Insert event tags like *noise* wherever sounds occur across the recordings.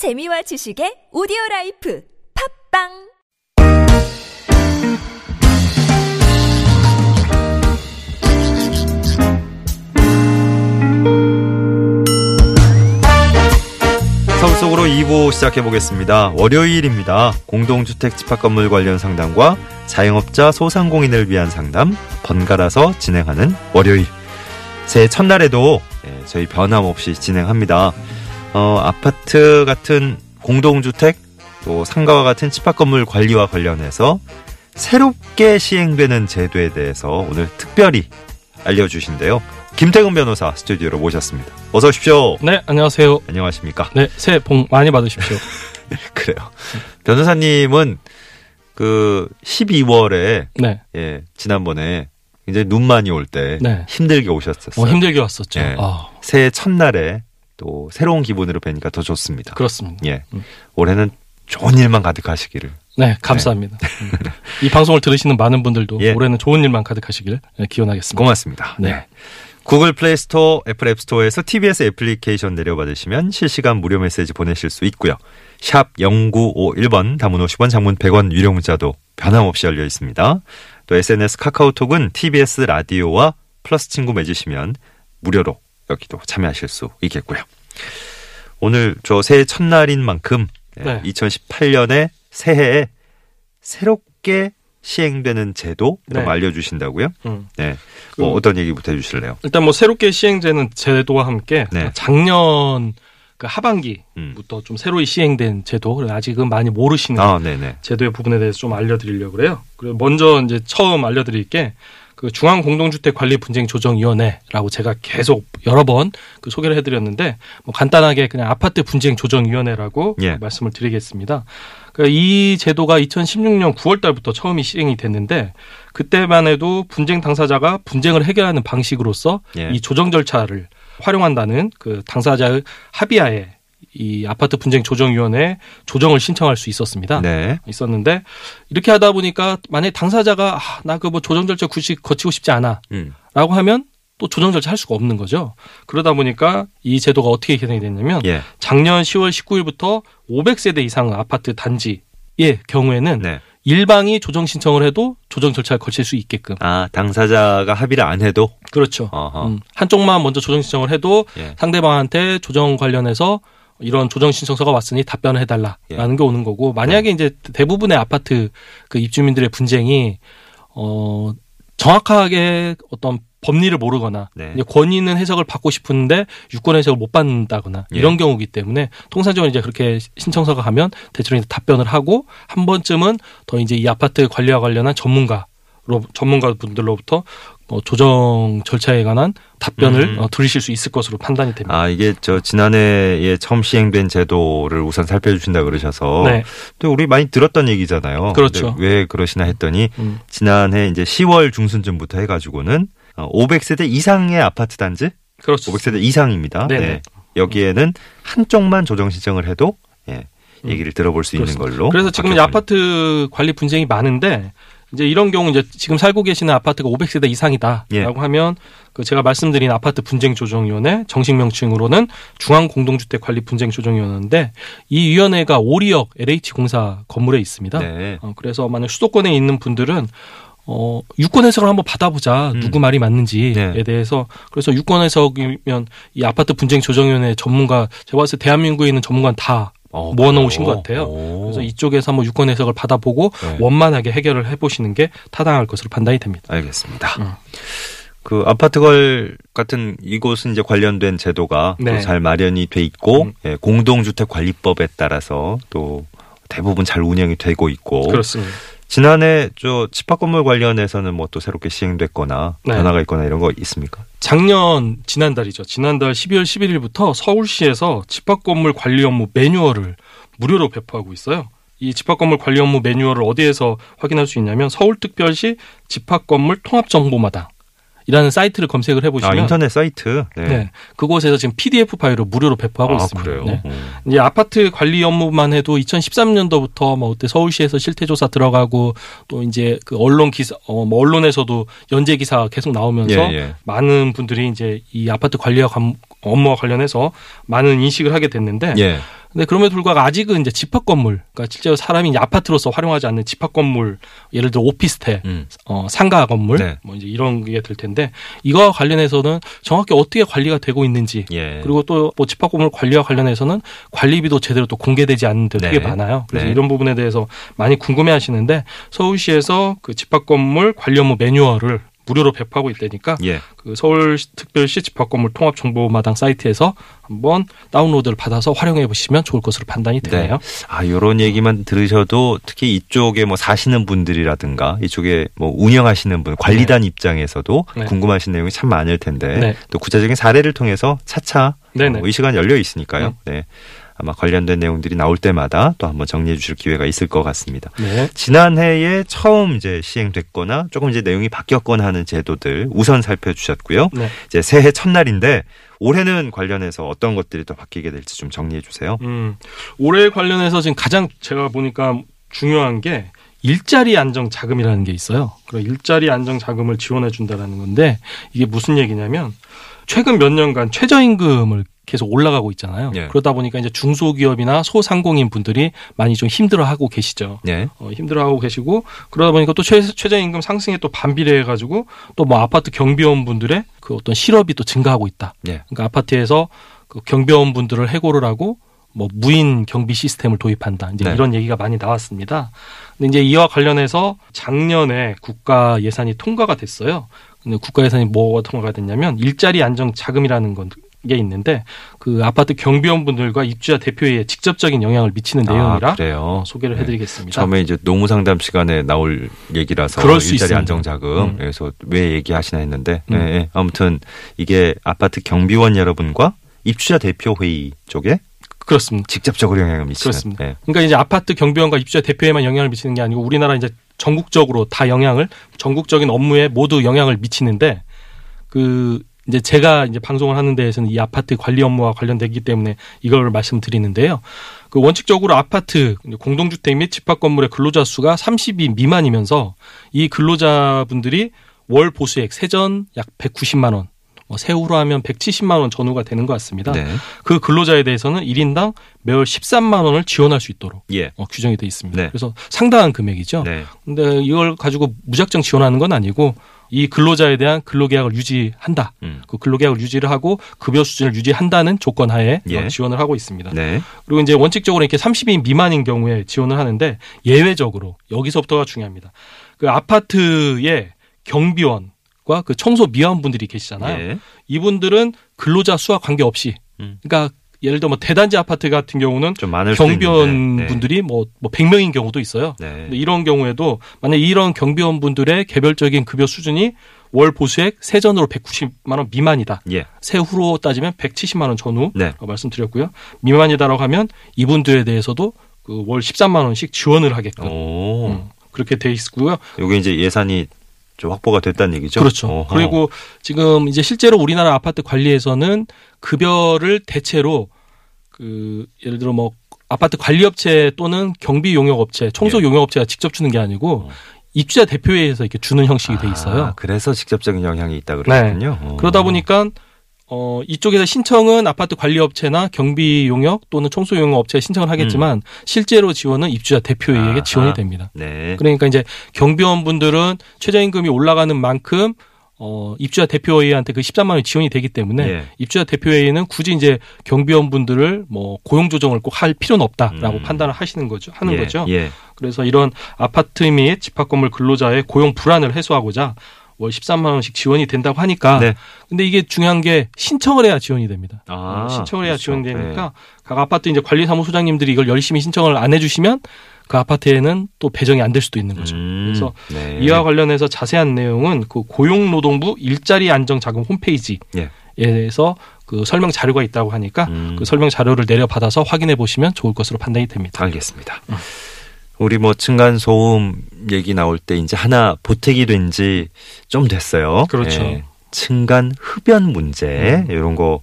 재미와 지식의 오디오 라이프 팟빵 서울 속으로 2부 시작해 보겠습니다. 월요일입니다. 공동주택 집합 건물 관련 상담과 자영업자 소상공인을 위한 상담 번갈아서 진행하는 월요일. 새해 첫날에도 예, 저희 변함없이 진행합니다. 어, 아파트 같은 공동주택 또 상가와 같은 집합 건물 관리와 관련해서 새롭게 시행되는 제도에 대해서 오늘 특별히 알려주신대요. 김태근 변호사 스튜디오로 모셨습니다. 어서 오십시오. 네, 안녕하세요. 안녕하십니까? 네, 새해 복 많이 받으십시오. *laughs* 그래요. 변호사님은 그 12월에 네, 예, 지난번에 이제 눈 많이 올때 네. 힘들게 오셨었어요. 어, 힘들게 왔었죠. 예. 아, 새해 첫날에 또 새로운 기분으로 뵈니까 더 좋습니다. 그렇습니다. 예. 음. 올해는 좋은 일만 가득하시기를. 네, 감사합니다. 음. 이 방송을 들으시는 많은 분들도 예. 올해는 좋은 일만 가득하시길 예, 기원하겠습니다. 고맙습니다. 네. 네. 구글 플레이 스토어, 애플 앱 스토어에서 TBS 애플리케이션 내려받으시면 실시간 무료 메시지 보내실 수 있고요. 샵 0951번 단문 50원 장문 100원 유료 문자도 변함없이 열려 있습니다. 또 SNS 카카오톡은 TBS 라디오와 플러스 친구 맺으시면 무료로 여기도 참여하실 수 있겠고요. 오늘 저 새해 첫날인 만큼 네. 2018년의 새해에 새롭게 시행되는 제도 좀 네. 알려주신다고요? 음. 네. 뭐 그- 어떤 얘기부터 해주실래요? 일단 뭐 새롭게 시행되는 제도와 함께 네. 작년 그 하반기부터 음. 좀 새로이 시행된 제도, 그리고 아직은 많이 모르시는 아. 제도의 부분에 대해서 좀 알려드리려고 그래요. 그리고 먼저 이제 처음 알려드릴 게 그 중앙공동주택관리 분쟁 조정위원회라고 제가 계속 여러 번 그 소개를 해드렸는데 뭐 간단하게 그냥 아파트 분쟁 조정위원회라고 예. 말씀을 드리겠습니다. 그러니까 이 제도가 2016년 9월달부터 처음이 시행이 됐는데 그때만 해도 분쟁 당사자가 분쟁을 해결하는 방식으로서 예. 이 조정 절차를 활용한다는 그 당사자의 합의하에 이 아파트 분쟁 조정위원회 조정을 신청할 수 있었습니다. 네. 있었는데 이렇게 하다 보니까 만약에 당사자가 아, 나그 뭐 조정 절차 굳이 거치고 싶지 않아라고 음. 하면 또 조정 절차 할 수가 없는 거죠. 그러다 보니까 이 제도가 어떻게 개선이 됐냐면 예. 작년 10월 19일부터 500세대 이상 아파트 단지의 경우에는 네. 일방이 조정 신청을 해도 조정 절차를 거칠 수 있게끔 아, 당사자가 합의를 안 해도? 그렇죠. 어허. 음, 한쪽만 먼저 조정 신청을 해도 예. 상대방한테 조정 관련해서 이런 조정 신청서가 왔으니 답변을 해달라라는 예. 게 오는 거고 만약에 이제 대부분의 아파트 그 입주민들의 분쟁이 어 정확하게 어떤 법리를 모르거나 네. 권위 있는 해석을 받고 싶은데 유권 해석을 못 받는다거나 예. 이런 경우이기 때문에 통상적으로 이제 그렇게 신청서가 가면 대체로 이제 답변을 하고 한 번쯤은 더 이제 이 아파트 관리와 관련한 전문가로 전문가 분들로부터 뭐 조정 절차에 관한 답변을 음. 어, 들으실 수 있을 것으로 판단이 됩니다. 아, 이게 저 지난해에 처음 시행된 제도를 우선 살펴주신다 그러셔서. 네, 또 우리 많이 들었던 얘기잖아요. 그렇죠. 왜 그러시나 했더니 음, 지난해 이제 10월 중순쯤부터 해가지고는 500세대 이상의 아파트 단지? 그렇죠. 500세대 이상입니다. 네네. 네. 여기에는 한쪽만 조정 신청을 해도 예, 얘기를 들어볼 수 있는 음. 그렇습니다. 걸로. 그래서 지금. 아파트 관리 분쟁이 많은데 이제 이런 경우 이제 지금 살고 계시는 아파트가 500세대 이상이다라고 예. 하면 그 제가 말씀드린 아파트 분쟁 조정 위원회 정식 명칭으로는 중앙 공동주택 관리 분쟁 조정 위원회인데 이 위원회가 오리역 LH 공사 건물에 있습니다. 네. 어, 그래서 만약 수도권에 있는 분들은 어, 유권 해석을 한번 받아보자. 음. 누구 말이 맞는지에 네. 대해서. 그래서 유권 해석이면 이 아파트 분쟁 조정위원회 전문가, 제가 봤을 때 대한민국에 있는 전문가는 다 어, 모아놓으신? 것 같아요. 오. 그래서 이쪽에서 한번 유권 해석을 받아보고 네. 원만하게 해결을 해보시는 게 타당할 것으로 판단이 됩니다. 알겠습니다. 음. 그 아파트걸 같은 이곳은 이제 관련된 제도가 또 네. 잘 마련이 돼 있고 음. 예, 공동주택 관리법에 따라서 또 대부분 잘 운영이 되고 있고 그렇습니다. 지난해 저 집합건물 관련해서는 뭐 또 새롭게 시행됐거나 네. 변화가 있거나 이런 거 있습니까? 작년 지난달이죠. 지난달 12월 11일부터 서울시에서 집합건물 관리 업무 매뉴얼을 무료로 배포하고 있어요. 이 집합건물 관리 업무 매뉴얼을 어디에서 확인할 수 있냐면 서울특별시 집합건물 통합정보마당 이라는 사이트를 검색을 아 해보시면 인터넷 사이트. 네. 네, 그곳에서 지금 PDF 파일을 무료로 배포하고 아, 있습니다. 그래요. 네. 음. 이제 아파트 관리 업무만 해도 2013년도부터 뭐 그때 서울시에서 실태 조사 들어가고 또 이제 그 언론 기사 어 뭐 언론에서도 연재 기사 계속 나오면서 예, 예. 많은 분들이 이제 이 아파트 관리와 관- 업무와 관련해서 많은 인식을 하게 됐는데 예. 근데 그럼에도 불구하고 아직은 이제 집합 건물, 그러니까 실제로 사람이 아파트로서 활용하지 않는 집합 건물, 예를 들어 오피스텔, 음. 어, 상가 건물, 네. 뭐 이제 이런 게 될 텐데 이거와 관련해서는 정확히 어떻게 관리가 되고 있는지 예. 그리고 또 뭐 집합 건물 관리와 관련해서는 관리비도 제대로 또 공개되지 않는 네. 되게 많아요. 그래서 네. 이런 부분에 대해서 많이 궁금해 하시는데 서울시에서 그 집합 건물 관리 업무 매뉴얼을 무료로 배포하고 있다니까 예. 그 서울특별시 집합건물 통합정보마당 사이트에서 한번 다운로드를 받아서 활용해 보시면 좋을 것으로 판단이 되네요. 아, 요런 얘기만 들으셔도 특히 이쪽에 뭐 사시는 분들이라든가 이쪽에 뭐 운영하시는 분, 관리단 입장에서도 네. 궁금하신 내용이 참 많을 텐데 네. 또 구체적인 사례를 통해서 차차 네네. 어, 의식은 열려 있으니까요. 네. 아마 관련된 내용들이 나올 때마다 또 한번 정리해 주실 기회가 있을 것 같습니다. 네. 지난해에 처음 이제 시행됐거나 조금 이제 내용이 바뀌었거나 하는 제도들 우선 살펴주셨고요. 네. 이제 새해 첫날인데 올해는 관련해서 어떤 것들이 또 바뀌게 될지 좀 정리해 주세요. 음, 올해 관련해서 지금 가장 제가 보니까 중요한 게 일자리 안정 자금이라는 게 있어요. 그럼 일자리 안정 자금을 지원해 준다라는 건데 이게 무슨 얘기냐면 최근 몇 년간 최저임금을 계속 올라가고 있잖아요. 예. 그러다 보니까 이제 중소기업이나 소상공인 분들이 많이 좀 힘들어하고 계시죠. 네. 어, 힘들어하고 계시고 그러다 보니까 또 최, 최저임금 상승에 또 반비례해 가지고 또 뭐 아파트 경비원 분들의 그 어떤 실업이 또 증가하고 있다. 예. 그러니까 아파트에서 그 경비원 분들을 해고를 하고 뭐 무인 경비 시스템을 도입한다. 이제 네. 이런 얘기가 많이 나왔습니다. 근데 이제 이와 관련해서 작년에 국가 예산이 통과가 됐어요. 근데 국가 예산이 뭐가 통과가 됐냐면 일자리 안정 자금이라는 건 게 있는데 그 아파트 경비원 분들과 입주자 대표에 직접적인 영향을 미치는 내용이라 아, 그래요. 어, 소개를 네. 해드리겠습니다. 처음에 이제 노무 상담 시간에 나올 얘기라서 그럴 수 일자리 있습니다. 안정 자금 음. 그래서 왜 얘기하시나 했는데 음. 예, 예. 아무튼 이게 아파트 경비원 여러분과 입주자 대표 회의 쪽에 그렇습니다. 직접적으로 영향을 미치는 그렇습니다. 예. 그러니까 이제 아파트 경비원과 입주자 대표에만 영향을 미치는 게 아니고 우리나라 이제 전국적으로 다 영향을 전국적인 업무에 모두 영향을 미치는데 그 이제 제가 이제 방송을 하는 데에서는 이 아파트 관리 업무와 관련되기 때문에 이걸 말씀드리는데요. 그 원칙적으로 아파트 공동주택 및 집합 건물의 근로자 수가 30인 미만이면서 이 근로자분들이 월 보수액 세전 약 190만 원, 뭐 세후로 하면 170만 원 전후가 되는 것 같습니다. 네. 그 근로자에 대해서는 1인당 매월 13만 원을 지원할 수 있도록 예. 어, 규정이 돼 있습니다. 네. 그래서 상당한 금액이죠. 네. 근데 이걸 가지고 무작정 지원하는 건 아니고 이 근로자에 대한 근로계약을 유지한다. 음. 그 근로계약을 유지를 하고 급여 수준을 유지한다는 조건 하에 예. 어, 지원을 하고 있습니다. 네. 그리고 이제 원칙적으로 이렇게 30인 미만인 경우에 지원을 하는데 예외적으로 여기서부터가 중요합니다. 그 아파트의 경비원과 그 청소 미화원분들이 계시잖아요. 예. 이분들은 근로자 수와 관계없이 음. 그러니까 예를 들어 뭐 대단지 아파트 같은 경우는 경비원. 네. 분들이 뭐, 뭐 100명인 경우도 있어요. 네. 이런 경우에도 만약 이런 경비원 분들의 개별적인 급여 수준이 월 보수액 세전으로 190만 원 미만이다. 예. 세후로 따지면 170만 원 전후 네. 어, 말씀드렸고요. 미만이다라고 하면 이분들에 대해서도 그 월 13만 원씩 지원을 하게끔 오. 음, 그렇게 돼 있고요. 요게 이제 예산이 좀 확보가 됐다는 얘기죠. 그렇죠. 어허. 그리고 지금 이제 실제로 우리나라 아파트 관리에서는 급여를 대체로 그 예를 들어 뭐 아파트 관리업체 또는 경비 용역업체, 청소 예. 용역업체가 직접 주는 게 아니고 어. 입주자 대표회에서 이렇게 주는 형식이 돼 있어요. 아, 그래서 직접적인 영향이 있다 그러군요. 어. 그러다 보니까 어 이쪽에서 신청은 아파트 관리업체나 경비 용역 또는 청소 용역 업체에 신청을 하겠지만 실제로 지원은 입주자 대표에게 음. 아하. 지원이 됩니다. 네. 그러니까 이제 경비원 분들은 최저임금이 올라가는 만큼 어 입주자 대표회의한테 그 13만 원이 지원이 되기 때문에 예. 입주자 대표회의는 굳이 이제 경비원 분들을 뭐 고용 조정을 꼭 할 필요는 없다라고 음. 판단을 하시는 거죠. 하는 예, 거죠. 예. 그래서 이런 아파트 및 집합 건물 근로자의 고용 불안을 해소하고자 월 13만 원씩 지원이 된다고 하니까 네. 근데 이게 중요한 게 신청을 해야 지원이 됩니다. 아, 어, 신청을 해야 그렇죠. 지원이 되니까 각 아파트 이제 관리사무소장님들이 이걸 열심히 신청을 안 해주시면 그 아파트에는 또 배정이 안 될 수도 있는 거죠. 음, 그래서 네. 이와 관련해서 자세한 내용은 그 고용노동부 일자리 안정 자금 홈페이지에서 예. 그 설명 자료가 있다고 하니까 음. 그 설명 자료를 내려 받아서 확인해 보시면 좋을 것으로 판단이 됩니다. 알겠습니다. 우리 뭐 층간 소음 얘기 나올 때 이제 하나 보태기 된 지 좀 됐어요. 그렇죠. 예. 층간 흡연 문제 음. 이런 거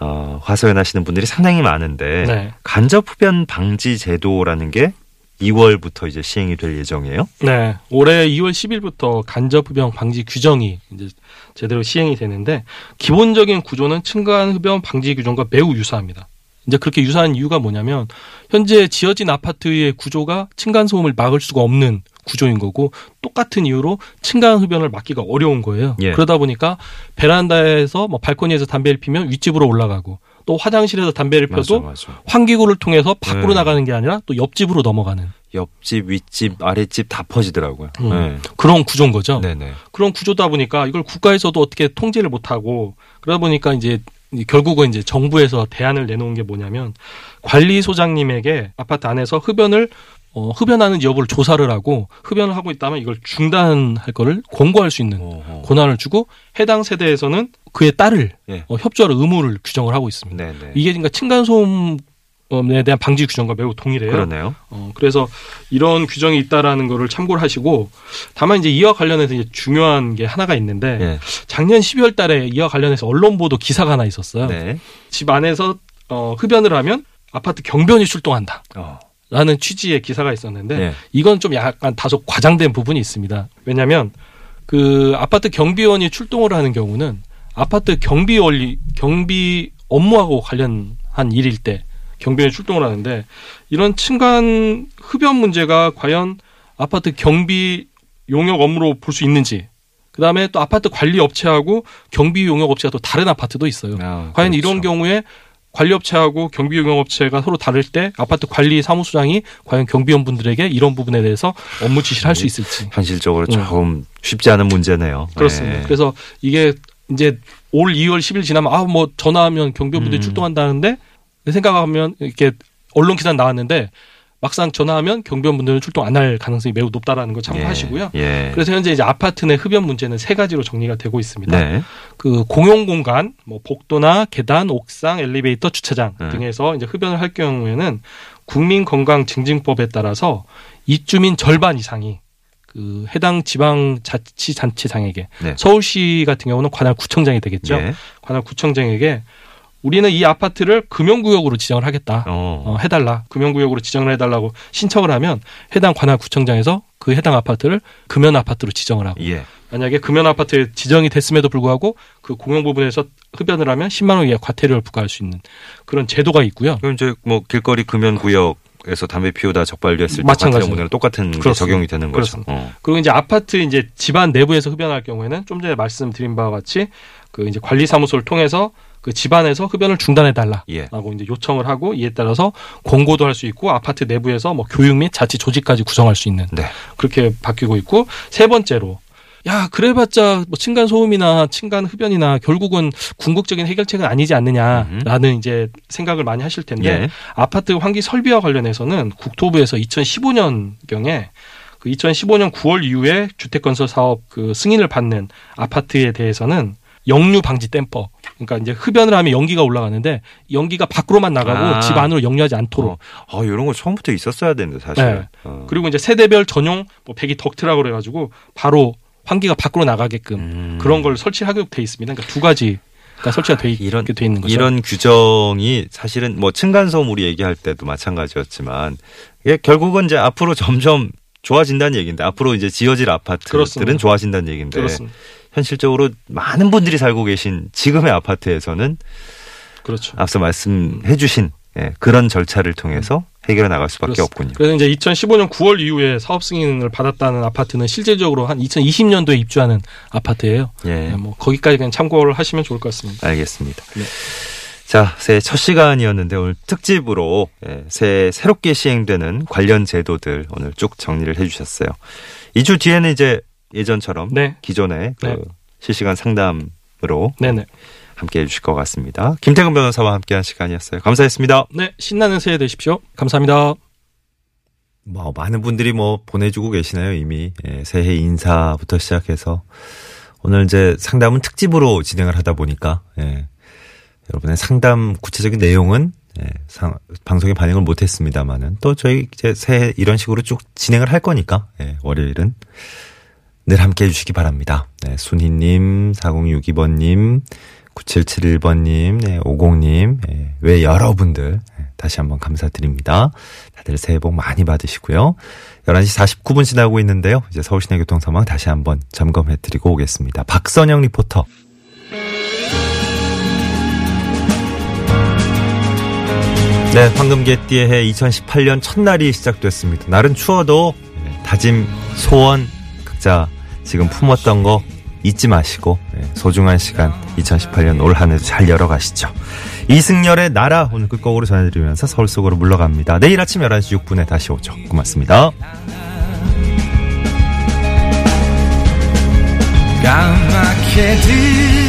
어, 화소연 하시는 분들이 상당히 많은데 네. 간접 흡연 방지 제도라는 게 2월부터 이제 시행이 될 예정이에요. 네. 올해 2월 10일부터 간접 흡연 방지 규정이 이제 제대로 시행이 되는데 기본적인 구조는 층간 흡연 방지 규정과 매우 유사합니다. 이제 그렇게 유사한 이유가 뭐냐면 현재 지어진 아파트의 구조가 층간 소음을 막을 수가 없는 구조인 거고 똑같은 이유로 층간 흡연을 막기가 어려운 거예요. 예. 그러다 보니까 베란다에서 뭐 발코니에서 담배를 피면 윗집으로 올라가고 또 화장실에서 담배를 펴도 맞아, 맞아. 환기구를 통해서 밖으로 네. 나가는 게 아니라 또 옆집으로 넘어가는 옆집, 윗집, 아랫집 다 퍼지더라고요. 음. 그런 구조인 거죠. 네. 네네. 그런 구조다 보니까 이걸 국가에서도 어떻게 통제를 못하고 그러다 보니까 이제 이 결국은 이제 정부에서 대안을 내놓은 게 뭐냐면 관리소장님에게 아파트 안에서 흡연을 어, 흡연하는 여부를 조사를 하고 흡연을 하고 있다면 이걸 중단할 거를 권고할 수 있는 어허. 권한을 주고 해당 세대에서는 그의 딸을 예. 어, 협조할 의무를 규정을 하고 있습니다. 네네. 이게 그러니까 층간소음 에 대한 방지 규정과 매우 동일해요. 그러네요. 어, 그래서 이런 규정이 있다라는 거를 참고를 하시고 다만 이제 이와 관련해서 이제 중요한 게 하나가 있는데 예. 작년 12월 달에 이와 관련해서 언론 보도 기사가 하나 있었어요. 네. 집 안에서 어, 흡연을 하면 아파트 경비원이 출동한다. 어. 라는 취지의 기사가 있었는데 네. 이건 좀 약간 다소 과장된 부분이 있습니다. 왜냐하면 그 아파트 경비원이 출동을 하는 경우는 아파트 경비 원리 경비 업무하고 관련한 일일 때 경비원이 출동을 하는데 이런 층간 흡연 문제가 과연 아파트 경비 용역 업무로 볼 수 있는지 그다음에 또 아파트 관리 업체하고 경비 용역 업체가 또 다른 아파트도 있어요. 아, 과연 그렇죠. 이런 경우에 관리 업체하고 경비 용역 업체가 서로 다를 때 아파트 관리 사무소장이 과연 경비원분들에게 이런 부분에 대해서 업무 지시를 할 수 있을지 현실적으로 음. 조금 쉽지 않은 문제네요. 그렇습니다. 네. 그래서 이게 이제 올 2월 10일 지나면 아 뭐 전화하면 경비원분들이 음. 출동한다는데 내 생각하면 이렇게 언론 기사 나왔는데 막상 전화하면 경비원분들은 출동 안 할 가능성이 매우 높다라는 거 참고하시고요. 예. 예. 그래서 현재 이제 아파트 내 흡연 문제는 세 가지로 정리가 되고 있습니다. 네. 그 공용 공간, 뭐 복도나 계단, 옥상, 엘리베이터, 주차장 네. 등에서 이제 흡연을 할 경우에는 국민건강증진법에 따라서 입주민 절반 이상이 그 해당 지방 자치단체장에게 네. 서울시 같은 경우는 관할 구청장이 되겠죠. 예. 관할 구청장에게 우리는 이 아파트를 금연구역으로 지정을 하겠다. 어. 어, 해달라. 금연구역으로 지정을 해달라고 신청을 하면 해당 관할 구청장에서 그 해당 아파트를 금연 아파트로 지정을 하고 예. 만약에 금연 아파트에 지정이 됐음에도 불구하고 그 공용 부분에서 흡연을 하면 10만 원 이하 과태료를 부과할 수 있는 그런 제도가 있고요. 그럼 이제 뭐 길거리 금연 구역 에서 담배 피우다 적발됐을 때 마찬가지예요. 같은 경우는 똑같은 게 그렇습니다. 적용이 되는 거죠. 어. 그리고 이제 아파트 이제 집안 내부에서 흡연할 경우에는 좀 전에 말씀드린 바와 같이 그 이제 관리사무소를 통해서 그 집안에서 흡연을 중단해 달라. 예. 라고 이제 요청을 하고 이에 따라서 공고도 할 수 있고 아파트 내부에서 뭐 교육 및 자치 조직까지 구성할 수 있는 네. 그렇게 바뀌고 있고 세 번째로 야 그래봤자 뭐 층간 소음이나 층간 흡연이나 결국은 궁극적인 해결책은 아니지 않느냐라는 이제 생각을 많이 하실 텐데 예. 아파트 환기 설비와 관련해서는 국토부에서 2015년 경에 그 2015년 9월 이후에 주택 건설 사업 그 승인을 받는 아파트에 대해서는 역류 방지 댐퍼. 그러니까 이제 흡연을 하면 연기가 올라가는데 연기가 밖으로만 나가고 아. 집 안으로 역류하지 않도록. 아, 이런 거 처음부터 있었어야 되는데 사실. 네. 어. 그리고 이제 세대별 전용 뭐 배기 덕트라고 그래가지고 바로 환기가 밖으로 나가게끔 음. 그런 걸 설치하게 돼 있습니다. 그러니까 두 가지 가 설치가 돼, 있, 이런 돼 있는 거죠. 이런 규정이 사실은 뭐 층간소음 우리 얘기할 때도 마찬가지였지만 이게 결국은 이제 앞으로 점점 좋아진다는 얘기인데 앞으로 이제 지어질 아파트들은 그렇습니다. 좋아진다는 얘기인데 그렇습니다. 현실적으로 많은 분들이 살고 계신 지금의 아파트에서는 그렇죠. 앞서 말씀해 주신 예, 그런 절차를 통해서 해결해 나갈 수밖에 그렇습니다. 없군요. 그래서 이제 2015년 9월 이후에 사업 승인을 받았다는 아파트는 실질적으로 한 2020년도에 입주하는 아파트예요. 예. 네, 뭐 거기까지 그냥 참고를 하시면 좋을 것 같습니다. 알겠습니다. 네. 자, 새해 첫 시간이었는데 오늘 특집으로 예, 새해 새롭게 시행되는 관련 제도들 오늘 쭉 정리를 해주셨어요. 2주 뒤에는 이제 예전처럼 네, 기존의 그 네. 실시간 상담으로 네네. 함께 해주실 것 같습니다. 김태근 변호사와 함께한 시간이었어요. 감사했습니다. 네, 신나는 새해 되십시오. 감사합니다. 뭐 많은 분들이 뭐 보내주고 계시네요 이미 예, 새해 인사부터 시작해서 오늘 이제 상담은 특집으로 진행을 하다 보니까 예, 여러분의 상담 구체적인 내용은 예, 상- 방송에 반영을 못했습니다만은 또 저희 이제 새해 이런 식으로 쭉 진행을 할 거니까 예, 월요일은 늘 함께 해주시기 바랍니다. 네, 순희님, 4062번님, 9771번님, 네, 50님, 예, 외 여러분들 예, 다시 한번 감사드립니다. 다들 새해 복 많이 받으시고요. 11시 49분 지나고 있는데요. 이제 서울시내 교통 상황 다시 한번 점검해 드리고 오겠습니다. 박선영 리포터. 네, 황금개띠의 해 2018년 첫날이 시작됐습니다. 날은 추워도 네, 다짐, 소원, 각자 지금 품었던 거 잊지 마시고 네, 소중한 시간 2018년 올 한해도 잘 열어가시죠. 이승열의 나라 오늘 끝곡으로 전해드리면서 서울 속으로 물러갑니다. 내일 아침 11시 6분에 다시 오죠. 고맙습니다. 까맣게 들이